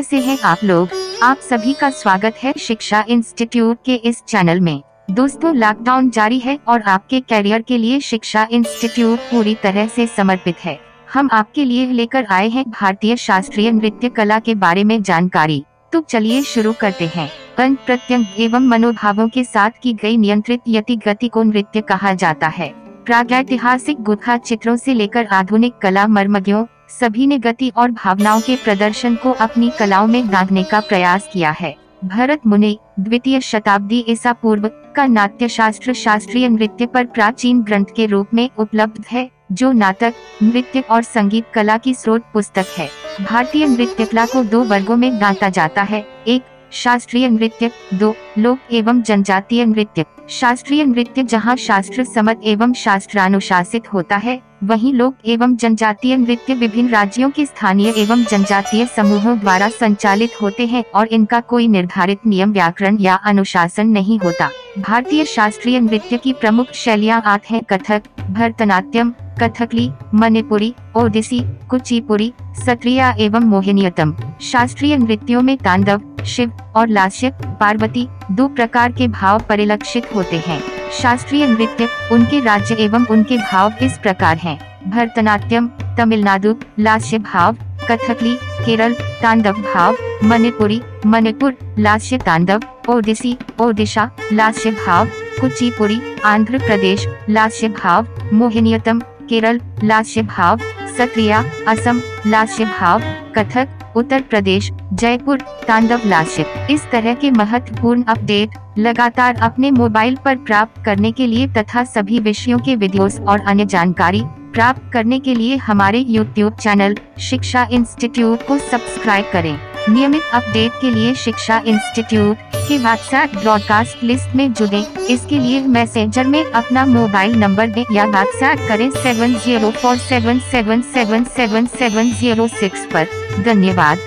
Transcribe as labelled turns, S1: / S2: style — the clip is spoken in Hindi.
S1: कैसे हैं आप लोग? आप सभी का स्वागत है शिक्षा इंस्टीट्यूट के इस चैनल में। दोस्तों लॉकडाउन जारी है और आपके कैरियर के लिए शिक्षा इंस्टीट्यूट पूरी तरह से समर्पित है। हम आपके लिए लेकर आए हैं भारतीय शास्त्रीय नृत्य कला के बारे में जानकारी। तो चलिए शुरू करते हैं। अंग प्रत्यंग एवं मनोभावों के साथ की गई नियंत्रित यति गति को नृत्य कहा जाता है। प्रागैतिहासिक गुथा चित्रों से लेकर आधुनिक कला मर्मज्ञों सभी ने गति और भावनाओं के प्रदर्शन को अपनी कलाओं में बांधने का प्रयास किया है। भरत मुनि, द्वितीय शताब्दी ईसा पूर्व, का नाट्य शास्त्र शास्त्रीय नृत्य पर प्राचीन ग्रंथ के रूप में उपलब्ध है, जो नाटक, नृत्य और संगीत कला की स्रोत पुस्तक है। भारतीय नृत्य कला को दो वर्गों में गाता जाता है, एक शास्त्रीय नृत्य, दो, लोक एवं जनजातीय नृत्य। शास्त्रीय नृत्य जहाँ शास्त्र, समत एवं शास्त्रानुशासित होता है, वहीं लोक एवं जनजातीय नृत्य विभिन्न राज्यों के स्थानीय एवं जनजातीय समूहों द्वारा संचालित होते हैं और इनका कोई निर्धारित नियम, व्याकरण या अनुशासन नहीं होता। भारतीय शास्त्रीय नृत्य की प्रमुख शैलियाँ आठ हैं, कथक, भरतनाट्यम, कथकली, मणिपुरी, ओडिसी कुचिपुरी सत्रिया एवं मोहिनीयतम। शास्त्रीय नृत्यों में तांडव शिव और लास्य पार्वती, दो प्रकार के भाव परिलक्षित होते हैं। शास्त्रीय नृत्य उनके राज्य एवं उनके भाव इस प्रकार हैं। भरतनाट्यम, तमिलनाडु लास्य भाव, कथकली, केरल, तांडव भाव, मणिपुरी, मणिपुर लास्य तांडव, ओडिसी, ओडिशा लास्य भाव कुचिपुरी आंध्र प्रदेश लास्य भाव, मोहिनीयतम, केरल लास्य भाव सत्रिया असम लास्य भाव कथक, उत्तर प्रदेश, जयपुर, तांडव लाश्य इस तरह के महत्वपूर्ण अपडेट लगातार अपने मोबाइल पर प्राप्त करने के लिए तथा सभी विषयों के वीडियोस और अन्य जानकारी प्राप्त करने के लिए हमारे YouTube चैनल शिक्षा इंस्टीट्यूट को सब्सक्राइब करें। नियमित अपडेट के लिए शिक्षा इंस्टीट्यूट के व्हाट्सएप ब्रॉडकास्ट लिस्ट में जुड़े। इसके लिए मैसेजर में अपना मोबाइल नंबर दें या व्हाट्सएप करें seven zero four seven seven seven seven seven zero six धन्यवाद।